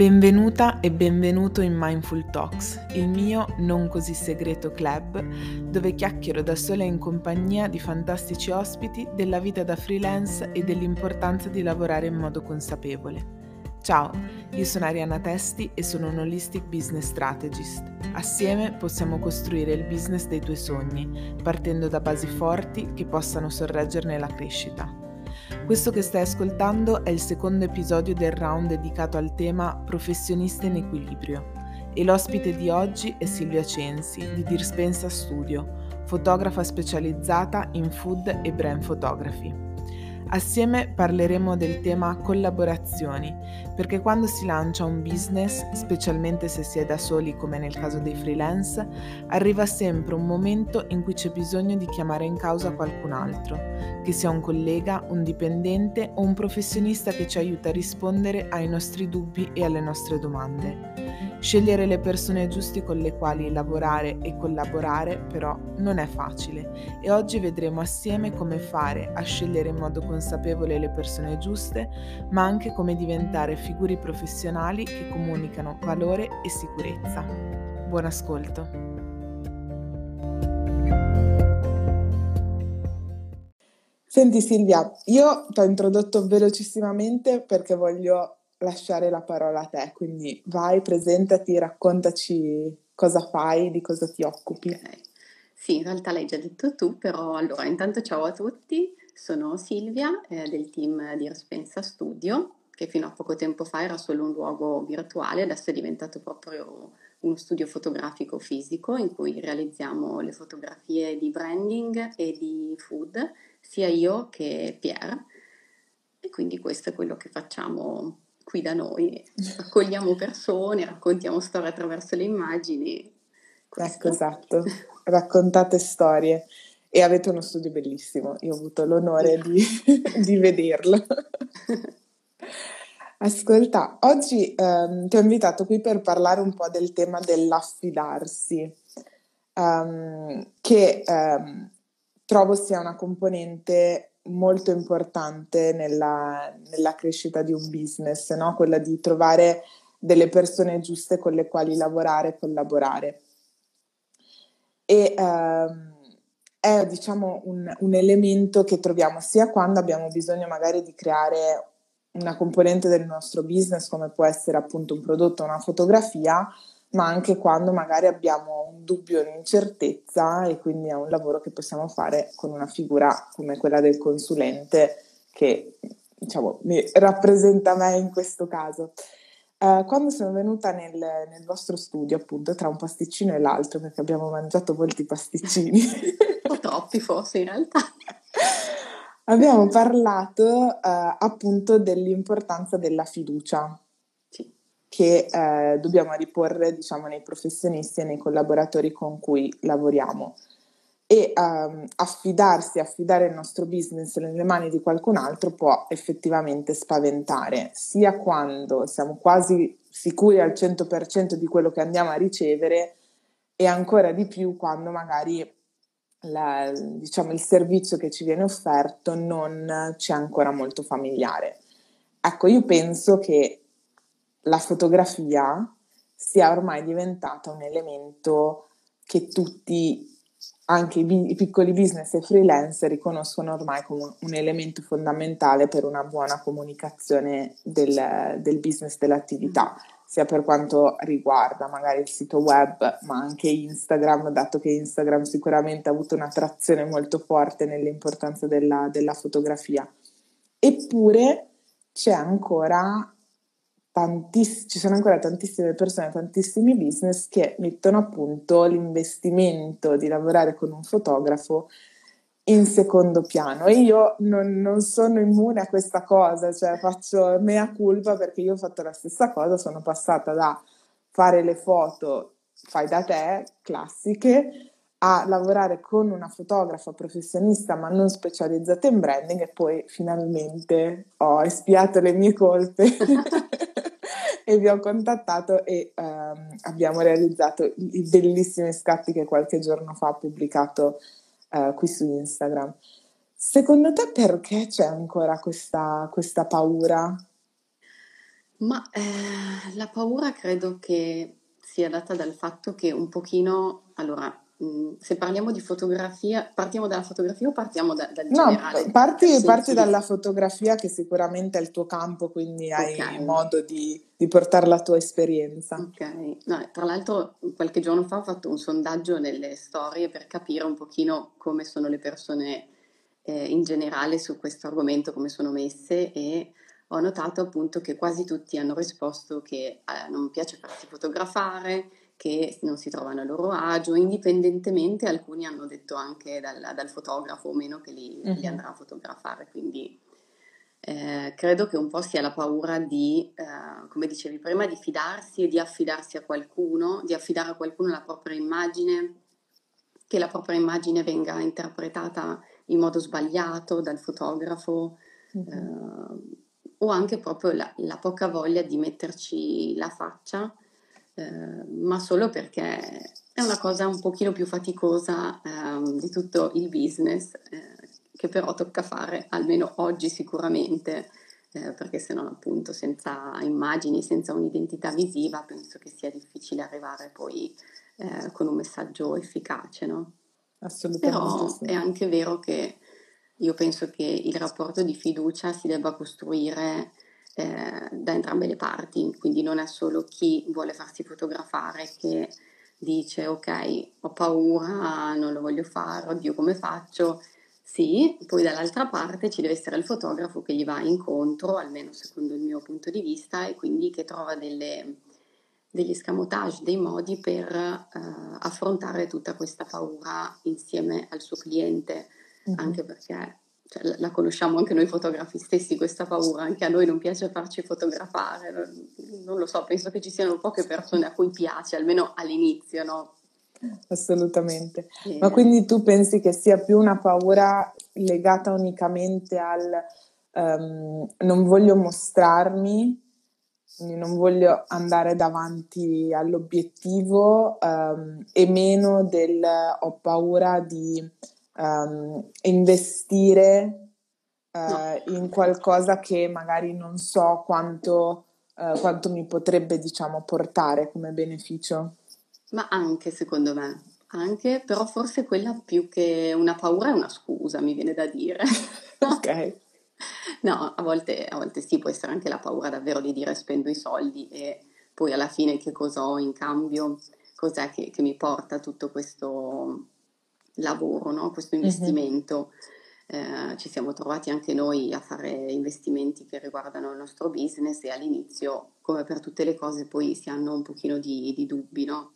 Benvenuta e benvenuto in Mindful Talks, il mio non così segreto club dove chiacchiero da sola in compagnia di fantastici ospiti della vita da freelance e dell'importanza di lavorare in modo consapevole. Ciao, io sono Arianna Testi e sono un holistic business strategist. Assieme possiamo costruire il business dei tuoi sogni, partendo da basi forti che possano sorreggerne la crescita. Questo che stai ascoltando è il secondo episodio del round dedicato al tema Professionista in equilibrio e l'ospite di oggi è Silvia Censi di Dirspensa Studio, fotografa specializzata in food e brand photography. Assieme parleremo del tema collaborazioni, perché quando si lancia un business, specialmente se si è da soli come nel caso dei freelance, arriva sempre un momento in cui c'è bisogno di chiamare in causa qualcun altro, che sia un collega, un dipendente o un professionista che ci aiuta a rispondere ai nostri dubbi e alle nostre domande. Scegliere le persone giuste con le quali lavorare e collaborare però non è facile e oggi vedremo assieme come fare a scegliere in modo consapevole le persone giuste, ma anche come diventare figure professionali che comunicano valore e sicurezza. Buon ascolto. Senti Silvia, io ti ho introdotto velocissimamente perché voglio lasciare la parola a te, quindi vai, presentati, raccontaci cosa fai, di cosa ti occupi. Okay. Sì, in realtà l'hai già detto tu, però allora intanto ciao a tutti, sono Silvia eh, del team di Respensa Studio, che fino a poco tempo fa era solo un luogo virtuale, adesso è diventato proprio uno studio fotografico fisico in cui realizziamo le fotografie di branding e di food, sia io che Pierre. E quindi questo è quello che facciamo qui da noi. Accogliamo persone, raccontiamo storie attraverso le immagini. Questo. Ecco, esatto. Raccontate storie e avete uno studio bellissimo. Io ho avuto l'onore di, di vederlo. Ascolta, oggi um, ti ho invitato qui per parlare un po' del tema dell'affidarsi, um, che um, trovo sia una componente molto importante nella, nella crescita di un business, no? quella di trovare delle persone giuste con le quali lavorare e collaborare. E ehm, è diciamo un, un, elemento che troviamo sia quando abbiamo bisogno magari di creare una componente del nostro business, come può essere appunto un prodotto o una fotografia, ma anche quando magari abbiamo un dubbio, un'incertezza e quindi è un lavoro che possiamo fare con una figura come quella del consulente che diciamo mi rappresenta me in questo caso. Uh, quando sono venuta nel, nel, vostro studio, appunto, tra un pasticcino e l'altro, perché abbiamo mangiato molti pasticcini. po' troppi forse in realtà. abbiamo parlato uh, appunto dell'importanza della fiducia che eh, dobbiamo riporre diciamo, nei professionisti e nei collaboratori con cui lavoriamo. E um, affidarsi, affidare il nostro business nelle mani di qualcun altro può effettivamente spaventare, sia quando siamo quasi sicuri al 100% di quello che andiamo a ricevere e ancora di più quando magari la, diciamo, il servizio che ci viene offerto non ci è ancora molto familiare. Ecco, io penso che la fotografia sia ormai diventata un elemento che tutti, anche i, bi- i piccoli business e freelance, riconoscono ormai come un elemento fondamentale per una buona comunicazione del, del business, dell'attività, sia per quanto riguarda magari il sito web, ma anche Instagram, dato che Instagram sicuramente ha avuto un'attrazione molto forte nell'importanza della, della fotografia. Eppure c'è ancora tantiss- ci sono ancora tantissime persone, tantissimi business che mettono a punto l'investimento di lavorare con un fotografo in secondo piano. E io non, non, sono immune a questa cosa, cioè faccio mea culpa perché io ho fatto la stessa cosa, sono passata da fare le foto fai da te classiche a lavorare con una fotografa professionista ma non specializzata in branding e poi finalmente ho espiato le mie colpe e vi ho contattato e um, abbiamo realizzato i bellissimi scatti che qualche giorno fa ho pubblicato uh, qui su Instagram. Secondo te perché c'è ancora questa, questa paura? Ma eh, la paura credo che sia data dal fatto che un pochino, allora, se parliamo di fotografia, partiamo dalla fotografia o partiamo da, dal no, generale? Parti, parti dalla fotografia che sicuramente è il tuo campo, quindi hai okay. modo di, di, portare la tua esperienza. Ok, no, tra l'altro qualche giorno fa ho fatto un sondaggio nelle storie per capire un pochino come sono le persone eh, in generale su questo argomento, come sono messe e ho notato appunto che quasi tutti hanno risposto che eh, non piace farsi fotografare, che non si trovano a loro agio, indipendentemente alcuni hanno detto anche dal, dal fotografo o meno che li, uh-huh. li, andrà a fotografare, quindi eh, credo che un po' sia la paura di, eh, come dicevi prima, di fidarsi e di affidarsi a qualcuno, di affidare a qualcuno la propria immagine, che la propria immagine venga interpretata in modo sbagliato dal fotografo. Uh-huh o anche proprio la, la poca voglia di metterci la faccia, eh, ma solo perché è una cosa un pochino più faticosa eh, di tutto il business, eh, che però tocca fare almeno oggi sicuramente, eh, perché se no appunto senza immagini, senza un'identità visiva, penso che sia difficile arrivare poi eh, con un messaggio efficace, no? Assolutamente. Però sì. è anche vero che io penso che il rapporto di fiducia si debba costruire eh, da entrambe le parti, quindi non è solo chi vuole farsi fotografare che dice ok, ho paura, non lo voglio fare, oddio come faccio. Sì, poi dall'altra parte ci deve essere il fotografo che gli va incontro, almeno secondo il mio punto di vista, e quindi che trova delle, degli scamotage, dei modi per uh, affrontare tutta questa paura insieme al suo cliente mm-hmm. anche perché cioè, la conosciamo anche noi fotografi stessi, questa paura, anche a noi non piace farci fotografare, non, non lo so, penso che ci siano poche persone a cui piace, almeno all'inizio, no? Assolutamente. E... Ma quindi tu pensi che sia più una paura legata unicamente al um, non voglio mostrarmi, non voglio andare davanti all'obiettivo um, e meno del ho paura di um, investire uh, no. in qualcosa che magari non so quanto, uh, quanto mi potrebbe diciamo portare come beneficio. Ma anche secondo me, anche, però forse quella più che una paura è una scusa, mi viene da dire. ok. No, a volte, a volte sì, può essere anche la paura davvero di dire spendo i soldi e poi alla fine che cosa ho in cambio, cos'è che, che mi porta tutto questo, lavoro, no? questo investimento. Mm-hmm. Eh, ci siamo trovati anche noi a fare investimenti che riguardano il nostro business e all'inizio, come per tutte le cose, poi si hanno un pochino di, di dubbi, no?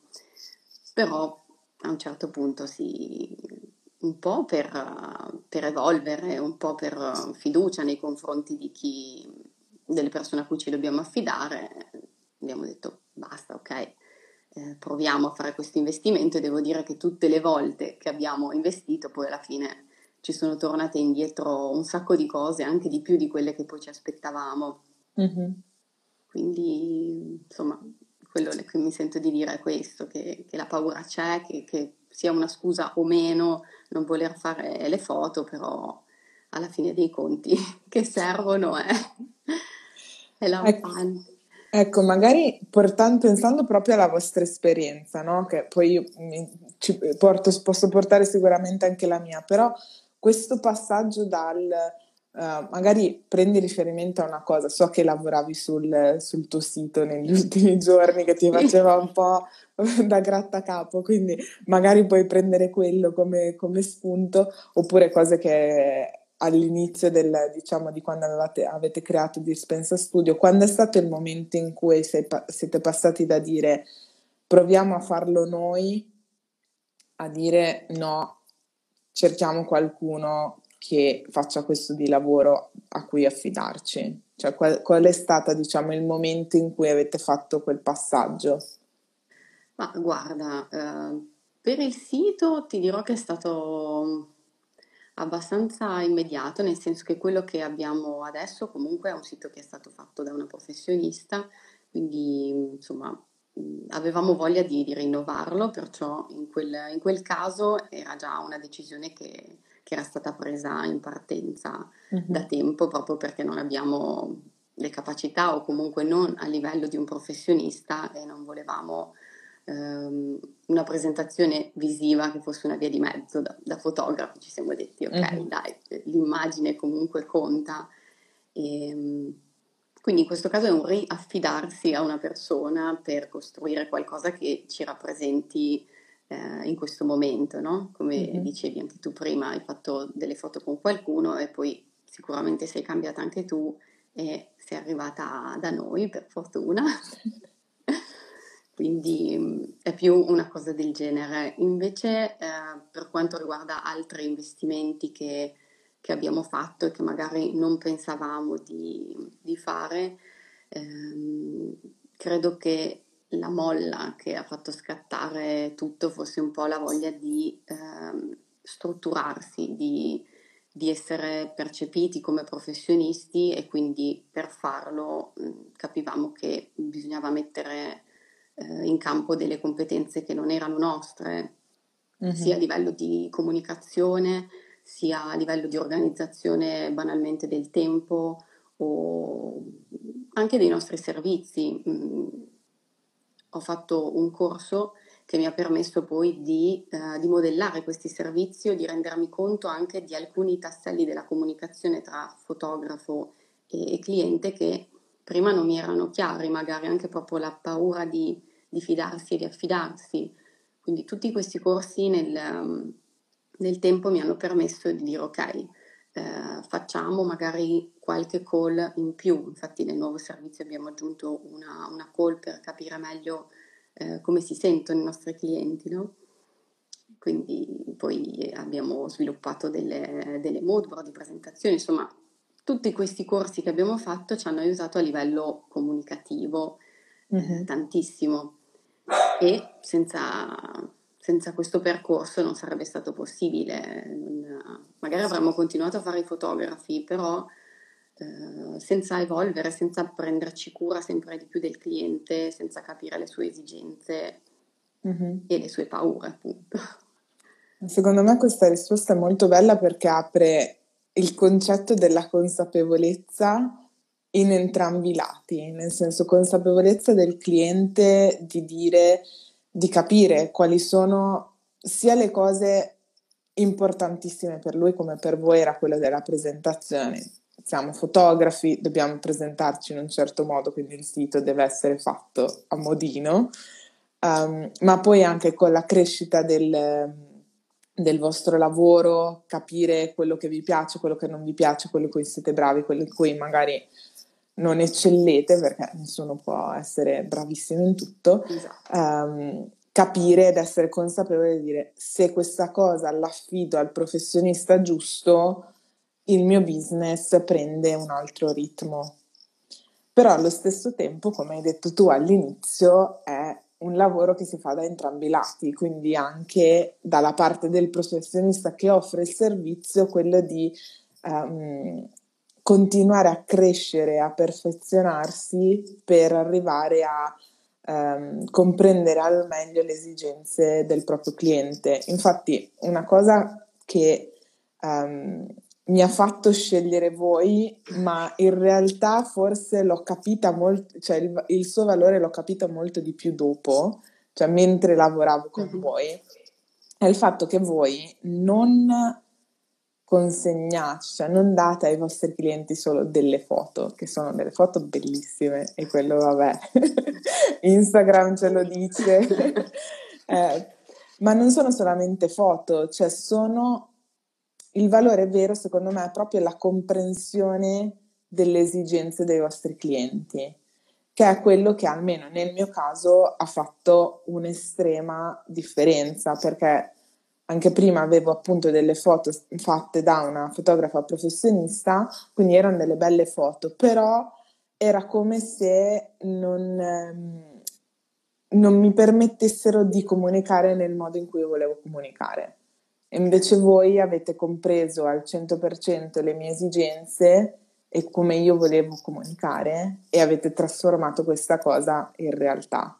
Però a un certo punto si, un po' per, per, evolvere, un po' per fiducia nei confronti di chi, delle persone a cui ci dobbiamo affidare, abbiamo detto basta, ok, eh, proviamo a fare questo investimento e devo dire che tutte le volte che abbiamo investito poi alla fine ci sono tornate indietro un sacco di cose, anche di più di quelle che poi ci aspettavamo. Mm-hmm. Quindi, insomma, quello che mi sento di dire è questo, che, che la paura c'è, che, che, sia una scusa o meno non voler fare le foto, però alla fine dei conti che servono è, è lampante. Ecco. Magari portando, pensando proprio alla vostra esperienza, no? che poi io porto, posso portare sicuramente anche la mia, però questo passaggio dal, uh, magari prendi riferimento a una cosa, so che lavoravi sul, sul tuo sito negli ultimi giorni che ti faceva un po' da grattacapo, quindi magari puoi prendere quello come, come spunto, oppure cose che all'inizio del, diciamo, di quando avevate, avete creato Dispensa Studio, quando è stato il momento in cui sei, siete passati da dire proviamo a farlo noi a dire no, cerchiamo qualcuno che faccia questo di lavoro a cui affidarci? Cioè, qual, qual è stato, diciamo, il momento in cui avete fatto quel passaggio? Ma guarda, eh, per il sito ti dirò che è stato Abbastanza immediato, nel senso che quello che abbiamo adesso comunque è un sito che è stato fatto da una professionista, quindi insomma avevamo voglia di, di rinnovarlo, perciò in quel, in quel, caso era già una decisione che, che era stata presa in partenza uh-huh. da tempo, proprio perché non abbiamo le capacità o comunque non a livello di un professionista e non volevamo ehm, una presentazione visiva che fosse una via di mezzo da, da fotografi, ci siamo detti ok mm-hmm. dai, l'immagine comunque conta. E, ehm, quindi in questo caso è un riaffidarsi a una persona per costruire qualcosa che ci rappresenti eh, in questo momento, no? Come mm-hmm. dicevi anche tu prima, hai fatto delle foto con qualcuno e poi sicuramente sei cambiata anche tu e sei arrivata da noi per fortuna. Quindi mm, è più una cosa del genere. Invece eh, per quanto riguarda altri investimenti che, che, abbiamo fatto e che magari non pensavamo di, di fare, ehm, credo che la molla che ha fatto scattare tutto fosse un po' la voglia di ehm, strutturarsi, di, di, essere percepiti come professionisti e quindi per farlo mh, capivamo che bisognava mettere eh, in campo delle competenze che non erano nostre, mm-hmm. sia a livello di comunicazione, sia a livello di organizzazione banalmente del tempo o anche dei nostri servizi. Mm, ho fatto un corso che mi ha permesso poi di, eh, di, modellare questi servizi o di rendermi conto anche di alcuni tasselli della comunicazione tra fotografo e, e cliente che prima non mi erano chiari, magari anche proprio la paura di, di fidarsi e di affidarsi. Quindi tutti questi corsi nel, nel tempo mi hanno permesso di dire ok, eh, facciamo magari qualche call in più, infatti nel nuovo servizio abbiamo aggiunto una, una call per capire meglio eh, come si sentono i nostri clienti, no? Quindi poi abbiamo sviluppato delle, delle moodboard di presentazione, insomma tutti questi corsi che abbiamo fatto ci hanno aiutato a livello comunicativo mm-hmm. tantissimo e senza, senza, questo percorso non sarebbe stato possibile. Non, magari avremmo continuato a fare i fotografi, però eh, senza evolvere, senza prenderci cura sempre di più del cliente, senza capire le sue esigenze mm-hmm. e le sue paure, appunto. Secondo me questa risposta è molto bella perché apre il concetto della consapevolezza in entrambi i lati, nel senso consapevolezza del cliente di dire, di capire quali sono sia le cose importantissime per lui come per voi era quello della presentazione. Siamo fotografi, dobbiamo presentarci in un certo modo, quindi il sito deve essere fatto a modino, um, ma poi anche con la crescita del, del vostro lavoro, capire quello che vi piace, quello che non vi piace, quello in cui siete bravi, quello in cui magari non eccellete, perché nessuno può essere bravissimo in tutto, esatto. um, capire ed essere consapevole di dire se questa cosa l'affido al professionista giusto, il mio business prende un altro ritmo. Però allo stesso tempo, come hai detto tu all'inizio, è un lavoro che si fa da entrambi i lati, quindi anche dalla parte del professionista che offre il servizio, quello di um, continuare a crescere, a perfezionarsi per arrivare a um, comprendere al meglio le esigenze del proprio cliente. Infatti, una cosa che um, mi ha fatto scegliere voi, ma in realtà forse l'ho capita molto, cioè il, il, suo valore l'ho capito molto di più dopo, cioè mentre lavoravo con mm-hmm. voi, è il fatto che voi non consegnate, cioè non date ai vostri clienti solo delle foto, che sono delle foto bellissime e quello vabbè, Instagram ce lo dice, eh, ma non sono solamente foto, cioè sono il valore vero, secondo me, è proprio la comprensione delle esigenze dei vostri clienti, che è quello che almeno nel mio caso ha fatto un'estrema differenza, perché anche prima avevo appunto delle foto fatte da una fotografa professionista, quindi erano delle belle foto, però era come se non, ehm, non mi permettessero di comunicare nel modo in cui io volevo comunicare. Invece voi avete compreso al 100% le mie esigenze e come io volevo comunicare e avete trasformato questa cosa in realtà.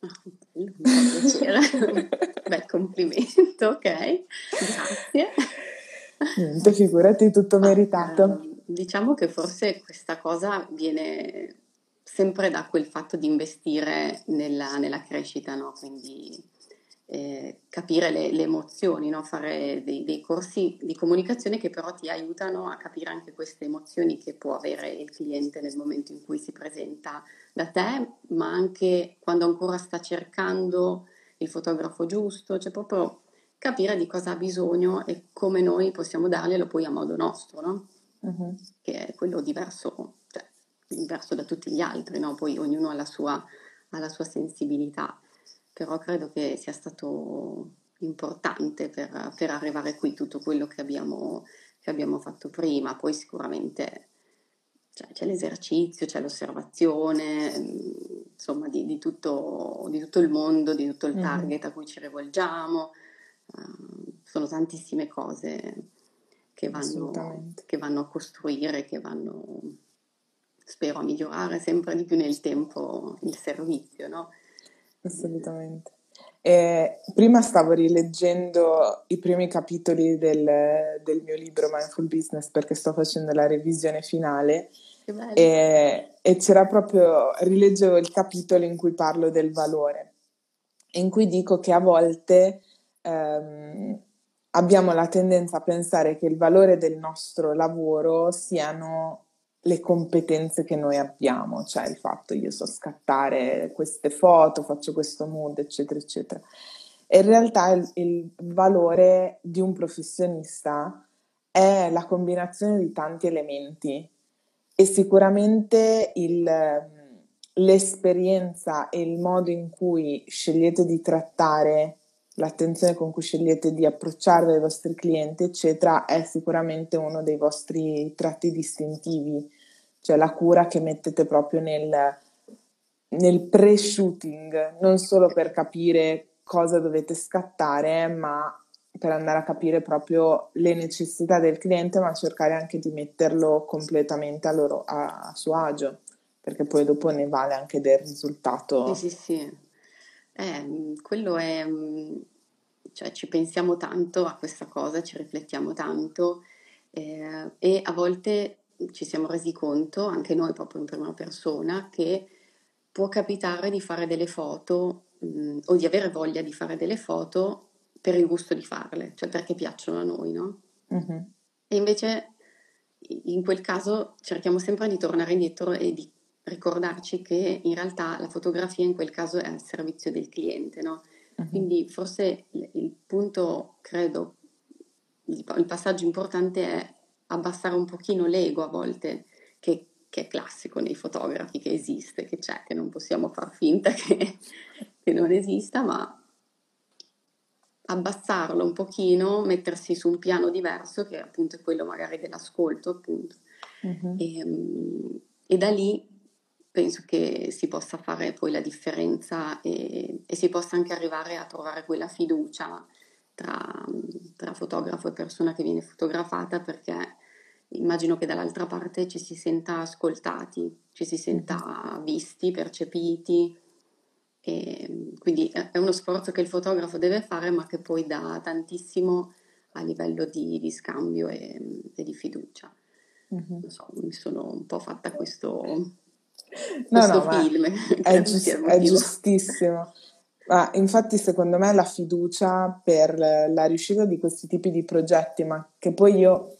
Ah, bello, piacere. Bel complimento, ok. Grazie. Niente, figurati, tutto meritato. diciamo che forse questa cosa viene sempre da quel fatto di investire nella, nella crescita, no? Quindi eh, capire le, le, emozioni, no? fare dei, dei, corsi di comunicazione che però ti aiutano a capire anche queste emozioni che può avere il cliente nel momento in cui si presenta da te, ma anche quando ancora sta cercando il fotografo giusto, cioè proprio capire di cosa ha bisogno e come noi possiamo darglielo poi a modo nostro, no? Uh-huh. Che è quello diverso, cioè, diverso da tutti gli altri, no? Poi ognuno ha la sua, ha la sua sensibilità però credo che sia stato importante per, per arrivare qui tutto quello che abbiamo, che abbiamo fatto prima. Poi sicuramente cioè, c'è l'esercizio, c'è l'osservazione, insomma, di, di, tutto, di, tutto, il mondo, di tutto il mm-hmm. target a cui ci rivolgiamo. Uh, sono tantissime cose che vanno, che vanno a costruire, che vanno, spero, a migliorare sempre di più nel tempo il servizio, no? Assolutamente. E prima stavo rileggendo i primi capitoli del, del, mio libro Mindful Business perché sto facendo la revisione finale e, e, c'era proprio, rileggevo il capitolo in cui parlo del valore, in cui dico che a volte ehm, abbiamo la tendenza a pensare che il valore del nostro lavoro siano le competenze che noi abbiamo, cioè il fatto io so scattare queste foto, faccio questo mood, eccetera, eccetera. E in realtà il, il valore di un professionista è la combinazione di tanti elementi e sicuramente il, l'esperienza e il modo in cui scegliete di trattare l'attenzione con cui scegliete di approcciarvi ai vostri clienti, eccetera, è sicuramente uno dei vostri tratti distintivi cioè la cura che mettete proprio nel, nel pre-shooting, non solo per capire cosa dovete scattare, ma per andare a capire proprio le necessità del cliente, ma cercare anche di metterlo completamente a, loro, a, a suo agio, perché poi dopo ne vale anche del risultato. Sì, sì, sì. Eh, quello è, cioè ci pensiamo tanto a questa cosa, ci riflettiamo tanto eh, e a volte ci siamo resi conto, anche noi proprio in prima persona, che può capitare di fare delle foto mh, o di avere voglia di fare delle foto per il gusto di farle, cioè perché piacciono a noi, no? Uh-huh. E invece in quel caso cerchiamo sempre di tornare indietro e di ricordarci che in realtà la fotografia in quel caso è al servizio del cliente, no? Uh-huh. Quindi forse il, punto, credo, il passaggio importante è abbassare un pochino l'ego a volte, che, che, è classico nei fotografi, che esiste, che c'è, che non possiamo far finta che, che non esista, ma abbassarlo un pochino, mettersi su un piano diverso, che appunto è quello magari dell'ascolto, appunto. Uh-huh. E, e, da lì penso che si possa fare poi la differenza e, e si possa anche arrivare a trovare quella fiducia tra, tra fotografo e persona che viene fotografata perché immagino che dall'altra parte ci si senta ascoltati, ci si senta visti, percepiti. E quindi è uno sforzo che il fotografo deve fare, ma che poi dà tantissimo a livello di, di scambio e, e, di fiducia. Mm-hmm. So, mi sono un po' fatta questo, questo no, film. È, giust- è giustissimo. Ma infatti, secondo me, la fiducia per la riuscita di questi tipi di progetti, ma che poi io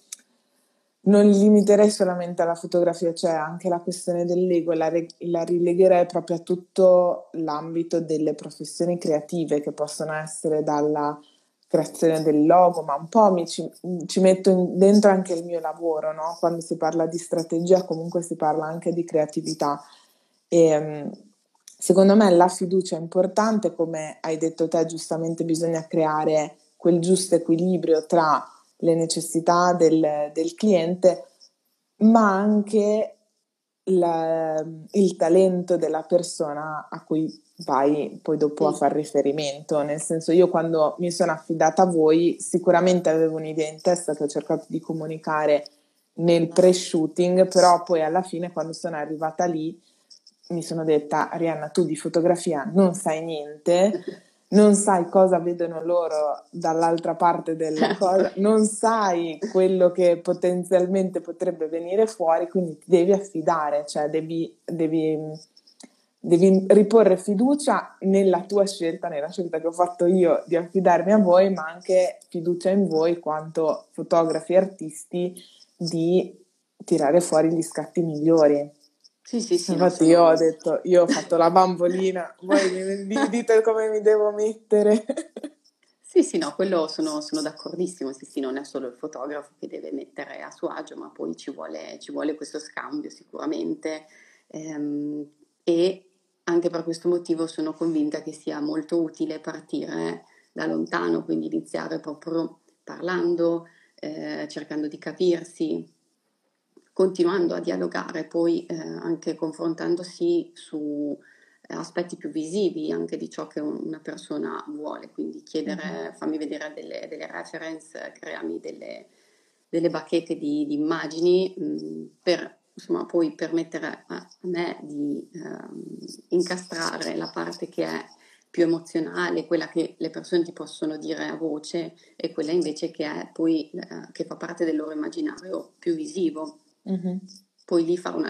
non limiterei solamente alla fotografia, cioè anche la questione dell'ego, la, la rilegherei proprio a tutto l'ambito delle professioni creative che possono essere dalla creazione del logo, ma un po' ci, ci metto in, dentro anche il mio lavoro, no? quando si parla di strategia comunque si parla anche di creatività e mm, secondo me la fiducia è importante, come hai detto te giustamente bisogna creare quel giusto equilibrio tra le necessità del, del cliente, ma anche la, il talento della persona a cui vai poi dopo sì. a far riferimento. Nel senso, io quando mi sono affidata a voi, sicuramente avevo un'idea in testa che ho cercato di comunicare nel pre-shooting, però poi alla fine, quando sono arrivata lì, mi sono detta: Rihanna, tu di fotografia non sai niente. non sai cosa vedono loro dall'altra parte della cosa, non sai quello che potenzialmente potrebbe venire fuori, quindi ti devi affidare, cioè devi, devi, devi riporre fiducia nella tua scelta, nella scelta che ho fatto io di affidarmi a voi, ma anche fiducia in voi quanto fotografi e artisti di tirare fuori gli scatti migliori. Sì, sì, sì. Infatti io ho detto, io ho fatto la bambolina, voi mi dite come mi devo mettere. Sì, sì, no, quello sono, sono, d'accordissimo, sì, sì, non è solo il fotografo che deve mettere a suo agio, ma poi ci vuole, ci vuole questo scambio sicuramente ehm, e anche per questo motivo sono convinta che sia molto utile partire da lontano, quindi iniziare proprio parlando, eh, cercando di capirsi, continuando a dialogare, poi eh, anche confrontandosi su eh, aspetti più visivi anche di ciò che una persona vuole, quindi chiedere, mm-hmm. fammi vedere delle, delle reference, creami delle, delle bacchette di, di immagini mh, mm, per insomma, poi permettere a, a me di eh, incastrare la parte che è più emozionale, quella che le persone ti possono dire a voce e quella invece che è poi eh, che fa parte del loro immaginario più visivo. Mm-hmm. Poi lì fare un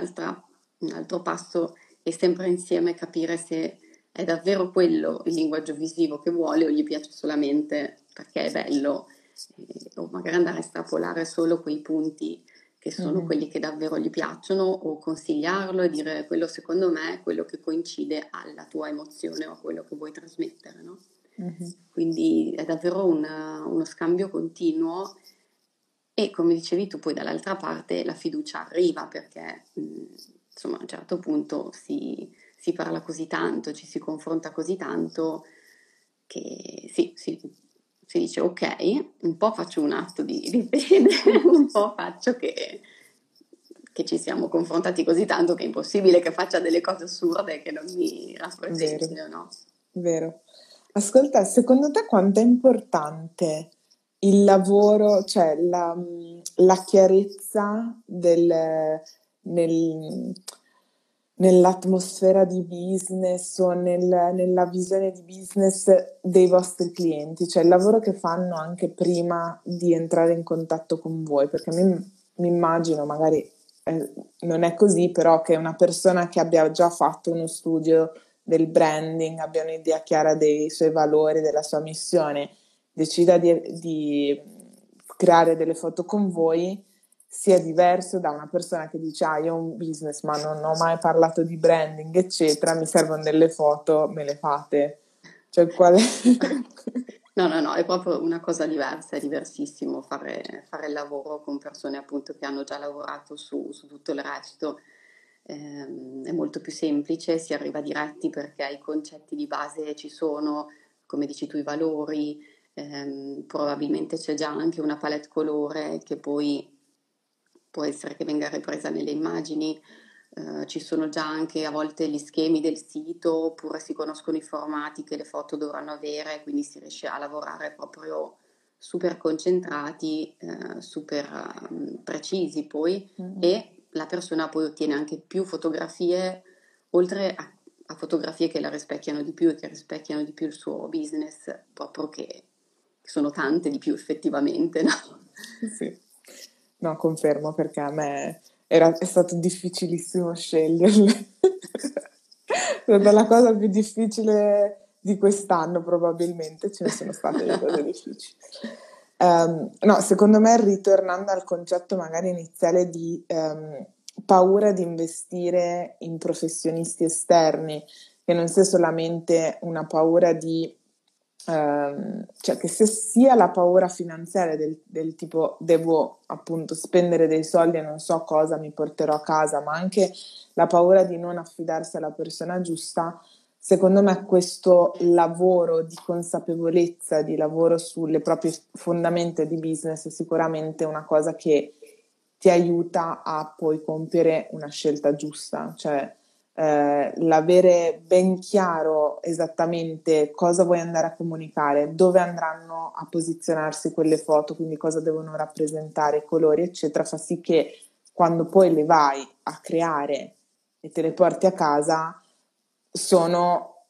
altro passo e sempre insieme capire se è davvero quello il linguaggio visivo che vuole o gli piace solamente perché è bello eh, o magari andare a estrapolare solo quei punti che sono mm-hmm. quelli che davvero gli piacciono o consigliarlo e dire quello secondo me è quello che coincide alla tua emozione o a quello che vuoi trasmettere. No? Mm-hmm. Quindi è davvero una, uno scambio continuo e come dicevi tu, poi dall'altra parte la fiducia arriva perché insomma a un certo punto si, si, parla così tanto, ci si confronta così tanto che sì, sì, si dice ok, un po' faccio un atto di, di fede, un po' faccio che, che, ci siamo confrontati così tanto che è impossibile che faccia delle cose assurde che non mi rappresentino, no? Vero. Ascolta, secondo te quanto è importante il lavoro, cioè la, la chiarezza del, nel, nell'atmosfera di business o nel, nella visione di business dei vostri clienti, cioè il lavoro che fanno anche prima di entrare in contatto con voi, perché mi, mi immagino, magari eh, non è così, però che una persona che abbia già fatto uno studio del branding, abbia un'idea chiara dei suoi valori, della sua missione, decida di, di creare delle foto con voi, sia diverso da una persona che dice ah io ho un business ma non ho mai parlato di branding eccetera, mi servono delle foto, me le fate. Cioè qual è? No, no, no, è proprio una cosa diversa, è diversissimo fare, fare il lavoro con persone appunto che hanno già lavorato su, su tutto il resto. Eh, è molto più semplice, si arriva diretti perché i concetti di base ci sono, come dici tu, i valori, ehm, probabilmente c'è già anche una palette colore che poi può essere che venga ripresa nelle immagini, eh, ci sono già anche a volte gli schemi del sito oppure si conoscono i formati che le foto dovranno avere, quindi si riesce a lavorare proprio super concentrati, eh, super um, precisi poi mm-hmm. e la persona poi ottiene anche più fotografie oltre a, a, fotografie che la rispecchiano di più e che rispecchiano di più il suo business, proprio che sono tante di più effettivamente, no? Sì, no, confermo perché a me era, è stato difficilissimo sceglierle. è stata la cosa più difficile di quest'anno probabilmente, ce ne sono state le cose difficili. Um, no, secondo me ritornando al concetto magari iniziale di um, paura di investire in professionisti esterni, che non sia solamente una paura di Ehm, cioè che se sia la paura finanziaria del, del, tipo devo appunto spendere dei soldi e non so cosa mi porterò a casa, ma anche la paura di non affidarsi alla persona giusta, secondo me questo lavoro di consapevolezza, di lavoro sulle proprie fondamenta di business è sicuramente una cosa che ti aiuta a poi compiere una scelta giusta, cioè eh, l'avere ben chiaro esattamente cosa vuoi andare a comunicare, dove andranno a posizionarsi quelle foto, quindi cosa devono rappresentare, i colori, eccetera, fa sì che quando poi le vai a creare e te le porti a casa sono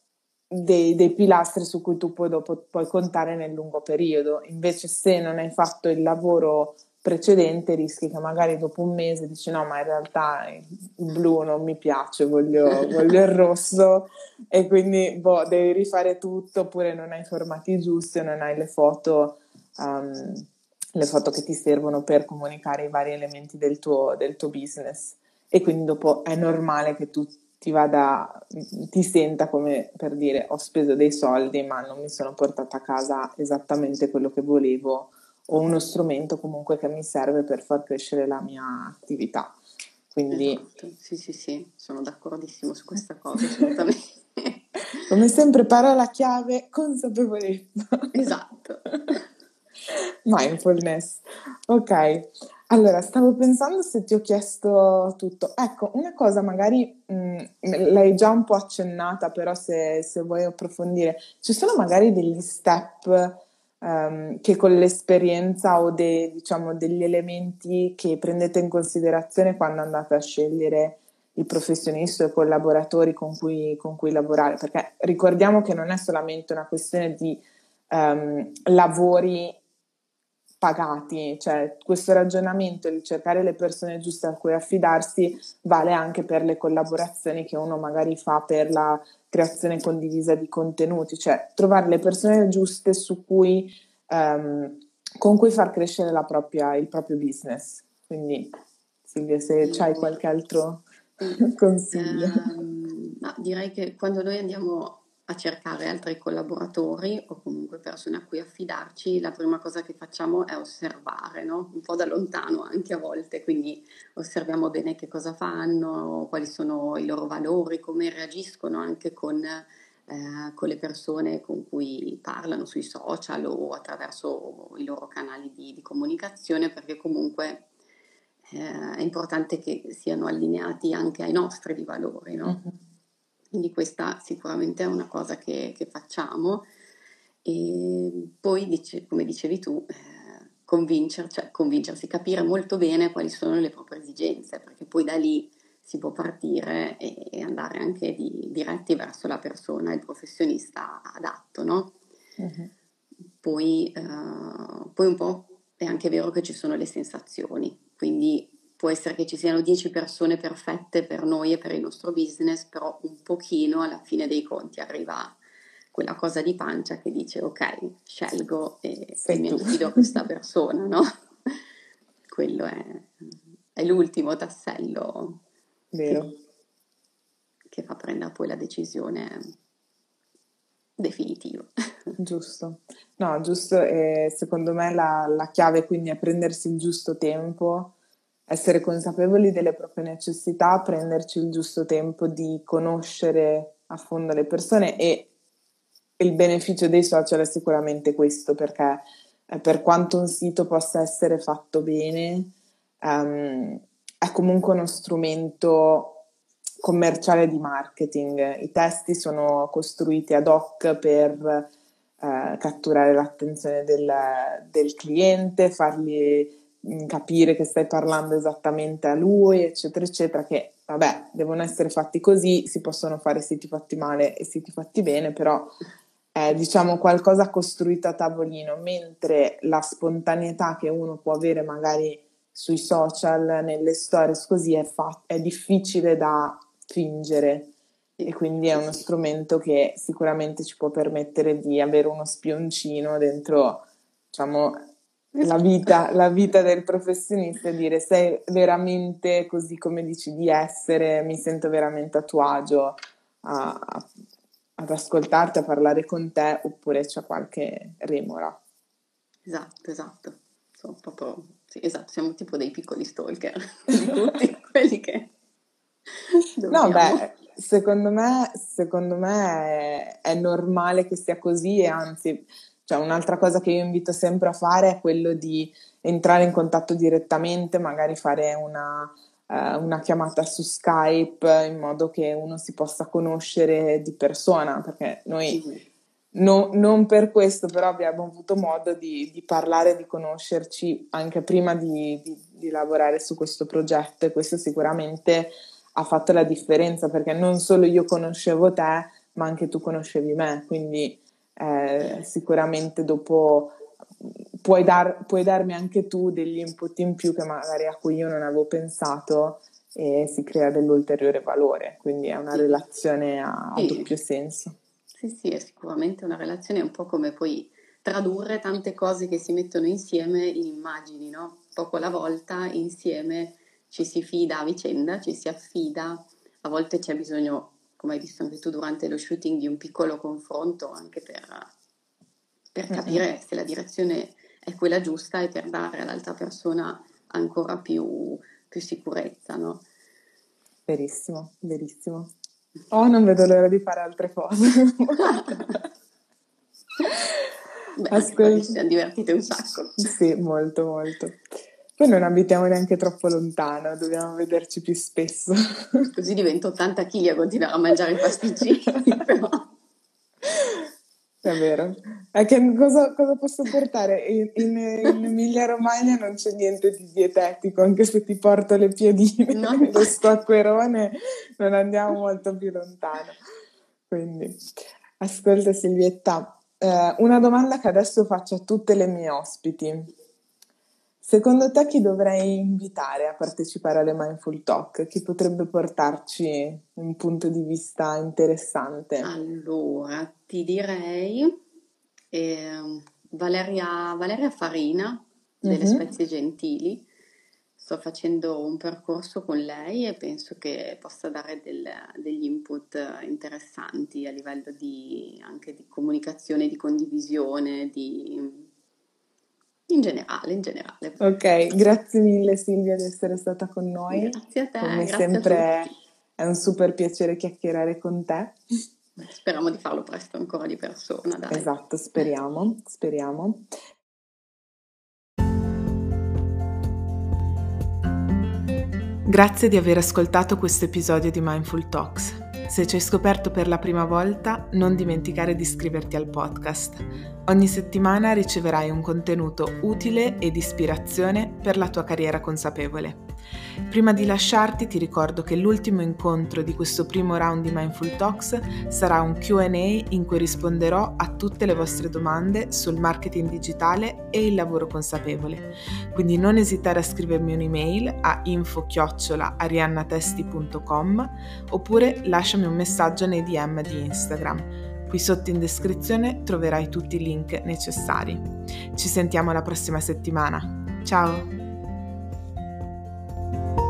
dei, dei, pilastri su cui tu poi dopo puoi contare nel lungo periodo. Invece se non hai fatto il lavoro precedente rischi che magari dopo un mese dici no ma in realtà il blu non mi piace, voglio, voglio il rosso. E quindi boh, devi rifare tutto oppure non hai i formati giusti o non hai le foto, um, le foto che ti servono per comunicare i vari elementi del tuo, del tuo business. E quindi dopo è normale che tu ti vada, ti senta come per dire ho speso dei soldi ma non mi sono portata a casa esattamente quello che volevo o uno strumento comunque che mi serve per far crescere la mia attività. Quindi... Esatto. Sì, sì, sì, sono d'accordissimo su questa cosa, assolutamente. Come sempre, parola chiave, consapevolezza. Esatto. Mindfulness. Ok, allora stavo pensando se ti ho chiesto tutto. Ecco, una cosa magari mh, mm, l'hai già un po' accennata, però se, se vuoi approfondire, ci sono magari degli step um, che con l'esperienza o de, diciamo, degli elementi che prendete in considerazione quando andate a scegliere il professionista o i collaboratori con cui, con cui, lavorare, perché ricordiamo che non è solamente una questione di um, lavori pagati, cioè questo ragionamento di cercare le persone giuste a cui affidarsi vale anche per le collaborazioni che uno magari fa per la creazione condivisa di contenuti, cioè trovare le persone giuste su cui, um, con cui far crescere propria, il proprio business. Quindi Silvia, se hai qualche altro consiglio. Um, direi che quando noi andiamo a cercare altri collaboratori o comunque persone a cui affidarci, la prima cosa che facciamo è osservare, no? un po' da lontano anche a volte, quindi osserviamo bene che cosa fanno, quali sono i loro valori, come reagiscono anche con, eh, con le persone con cui parlano sui social o attraverso i loro canali di, di comunicazione, perché comunque eh, è importante che siano allineati anche ai nostri valori. No? Mm-hmm. Quindi questa sicuramente è una cosa che, che facciamo. E poi, dice, come dicevi tu, eh, convincer, cioè convincersi, capire molto bene quali sono le proprie esigenze, perché poi da lì si può partire e, e andare anche di, diretti verso la persona, il professionista adatto, no? Uh-huh. Poi, eh, poi un po' è anche vero che ci sono le sensazioni, quindi può essere che ci siano 10 persone perfette per noi e per il nostro business, però un pochino alla fine dei conti arriva quella cosa di pancia che dice ok, scelgo e, e mi affido a questa persona, no? Quello è, è l'ultimo tassello che, che, fa prendere poi la decisione definitiva. Giusto. No, giusto, e secondo me la, la chiave quindi è prendersi il giusto tempo essere consapevoli delle proprie necessità, prenderci il giusto tempo di conoscere a fondo le persone e il beneficio dei social è sicuramente questo perché eh, per quanto un sito possa essere fatto bene, um, è comunque uno strumento commerciale di marketing. I testi sono costruiti ad hoc per eh, catturare l'attenzione del, del cliente, fargli capire che stai parlando esattamente a lui, eccetera, eccetera, che vabbè, devono essere fatti così, si possono fare siti fatti male e siti fatti bene, però è diciamo qualcosa costruito a tavolino, mentre la spontaneità che uno può avere magari sui social, nelle stories, così è, fa- è difficile da fingere. E quindi è uno strumento che sicuramente ci può permettere di avere uno spioncino dentro, diciamo, la vita, la vita del professionista e dire sei veramente così come dici di essere, mi sento veramente a tuo agio a, a, ad ascoltarti, a parlare con te oppure c'è qualche remora. Esatto, esatto. Sono proprio, sì, esatto, siamo tipo dei piccoli stalker di tutti quelli che... Dobbiamo. No, beh, secondo me, secondo me è, è normale che sia così e anzi cioè, un'altra cosa che io invito sempre a fare è quello di entrare in contatto direttamente, magari fare una, uh, una chiamata su Skype in modo che uno si possa conoscere di persona, perché noi no, non per questo però abbiamo avuto modo di, di parlare, di conoscerci anche prima di, di, di lavorare su questo progetto e questo sicuramente ha fatto la differenza perché non solo io conoscevo te, ma anche tu conoscevi me, quindi eh, sicuramente dopo puoi, dar, puoi, darmi anche tu degli input in più che magari a cui io non avevo pensato e si crea dell'ulteriore valore, quindi è una relazione a, a doppio senso. Sì, sì, è sicuramente una relazione un po' come poi tradurre tante cose che si mettono insieme in immagini, no? Poco alla volta insieme ci si fida a vicenda, ci si affida, a volte c'è bisogno, come hai visto anche tu durante lo shooting, di un piccolo confronto anche per, per capire se la direzione è quella giusta e per dare all'altra persona ancora più, più sicurezza, no? Verissimo, verissimo. Oh, non vedo l'ora di fare altre cose. Beh, Ascol- ci siamo divertite un sacco. Sì, molto, molto. Poi non abitiamo neanche troppo lontano, dobbiamo vederci più spesso. Così divento 80 kg a continuare a mangiare i pasticcini, però... È vero. È che cosa, cosa posso portare? In, in, in, Emilia Romagna non c'è niente di dietetico, anche se ti porto le piadine, no. lo stacquerone, non andiamo molto più lontano. Quindi, ascolta Silvietta, eh, una domanda che adesso faccio a tutte le mie ospiti. Secondo te chi dovrei invitare a partecipare alle Mindful Talk? Chi potrebbe portarci un punto di vista interessante? Allora, ti direi eh, Valeria, Valeria, Farina delle mm-hmm. Spezie Gentili. Sto facendo un percorso con lei e penso che possa dare del, degli input interessanti a livello di, anche di comunicazione, di condivisione, di in generale, in generale. Ok, grazie mille Silvia di essere stata con noi. Grazie a te. Come sempre è un super piacere chiacchierare con te. Speriamo di farlo presto ancora di persona, dai. Esatto, speriamo, speriamo. Grazie di aver ascoltato questo episodio di Mindful Talks. Se ci hai scoperto per la prima volta, non dimenticare di iscriverti al podcast. Ogni settimana riceverai un contenuto utile e di ispirazione per la tua carriera consapevole. Prima di lasciarti ti ricordo che l'ultimo incontro di questo primo round di Mindful Talks sarà un QA in cui risponderò a tutte le vostre domande sul marketing digitale e il lavoro consapevole. Quindi non esitare a scrivermi un'email a info-ariannatesti.com oppure lasciami un messaggio nei DM di Instagram. Qui sotto in descrizione troverai tutti i link necessari. Ci sentiamo la prossima settimana. Ciao! you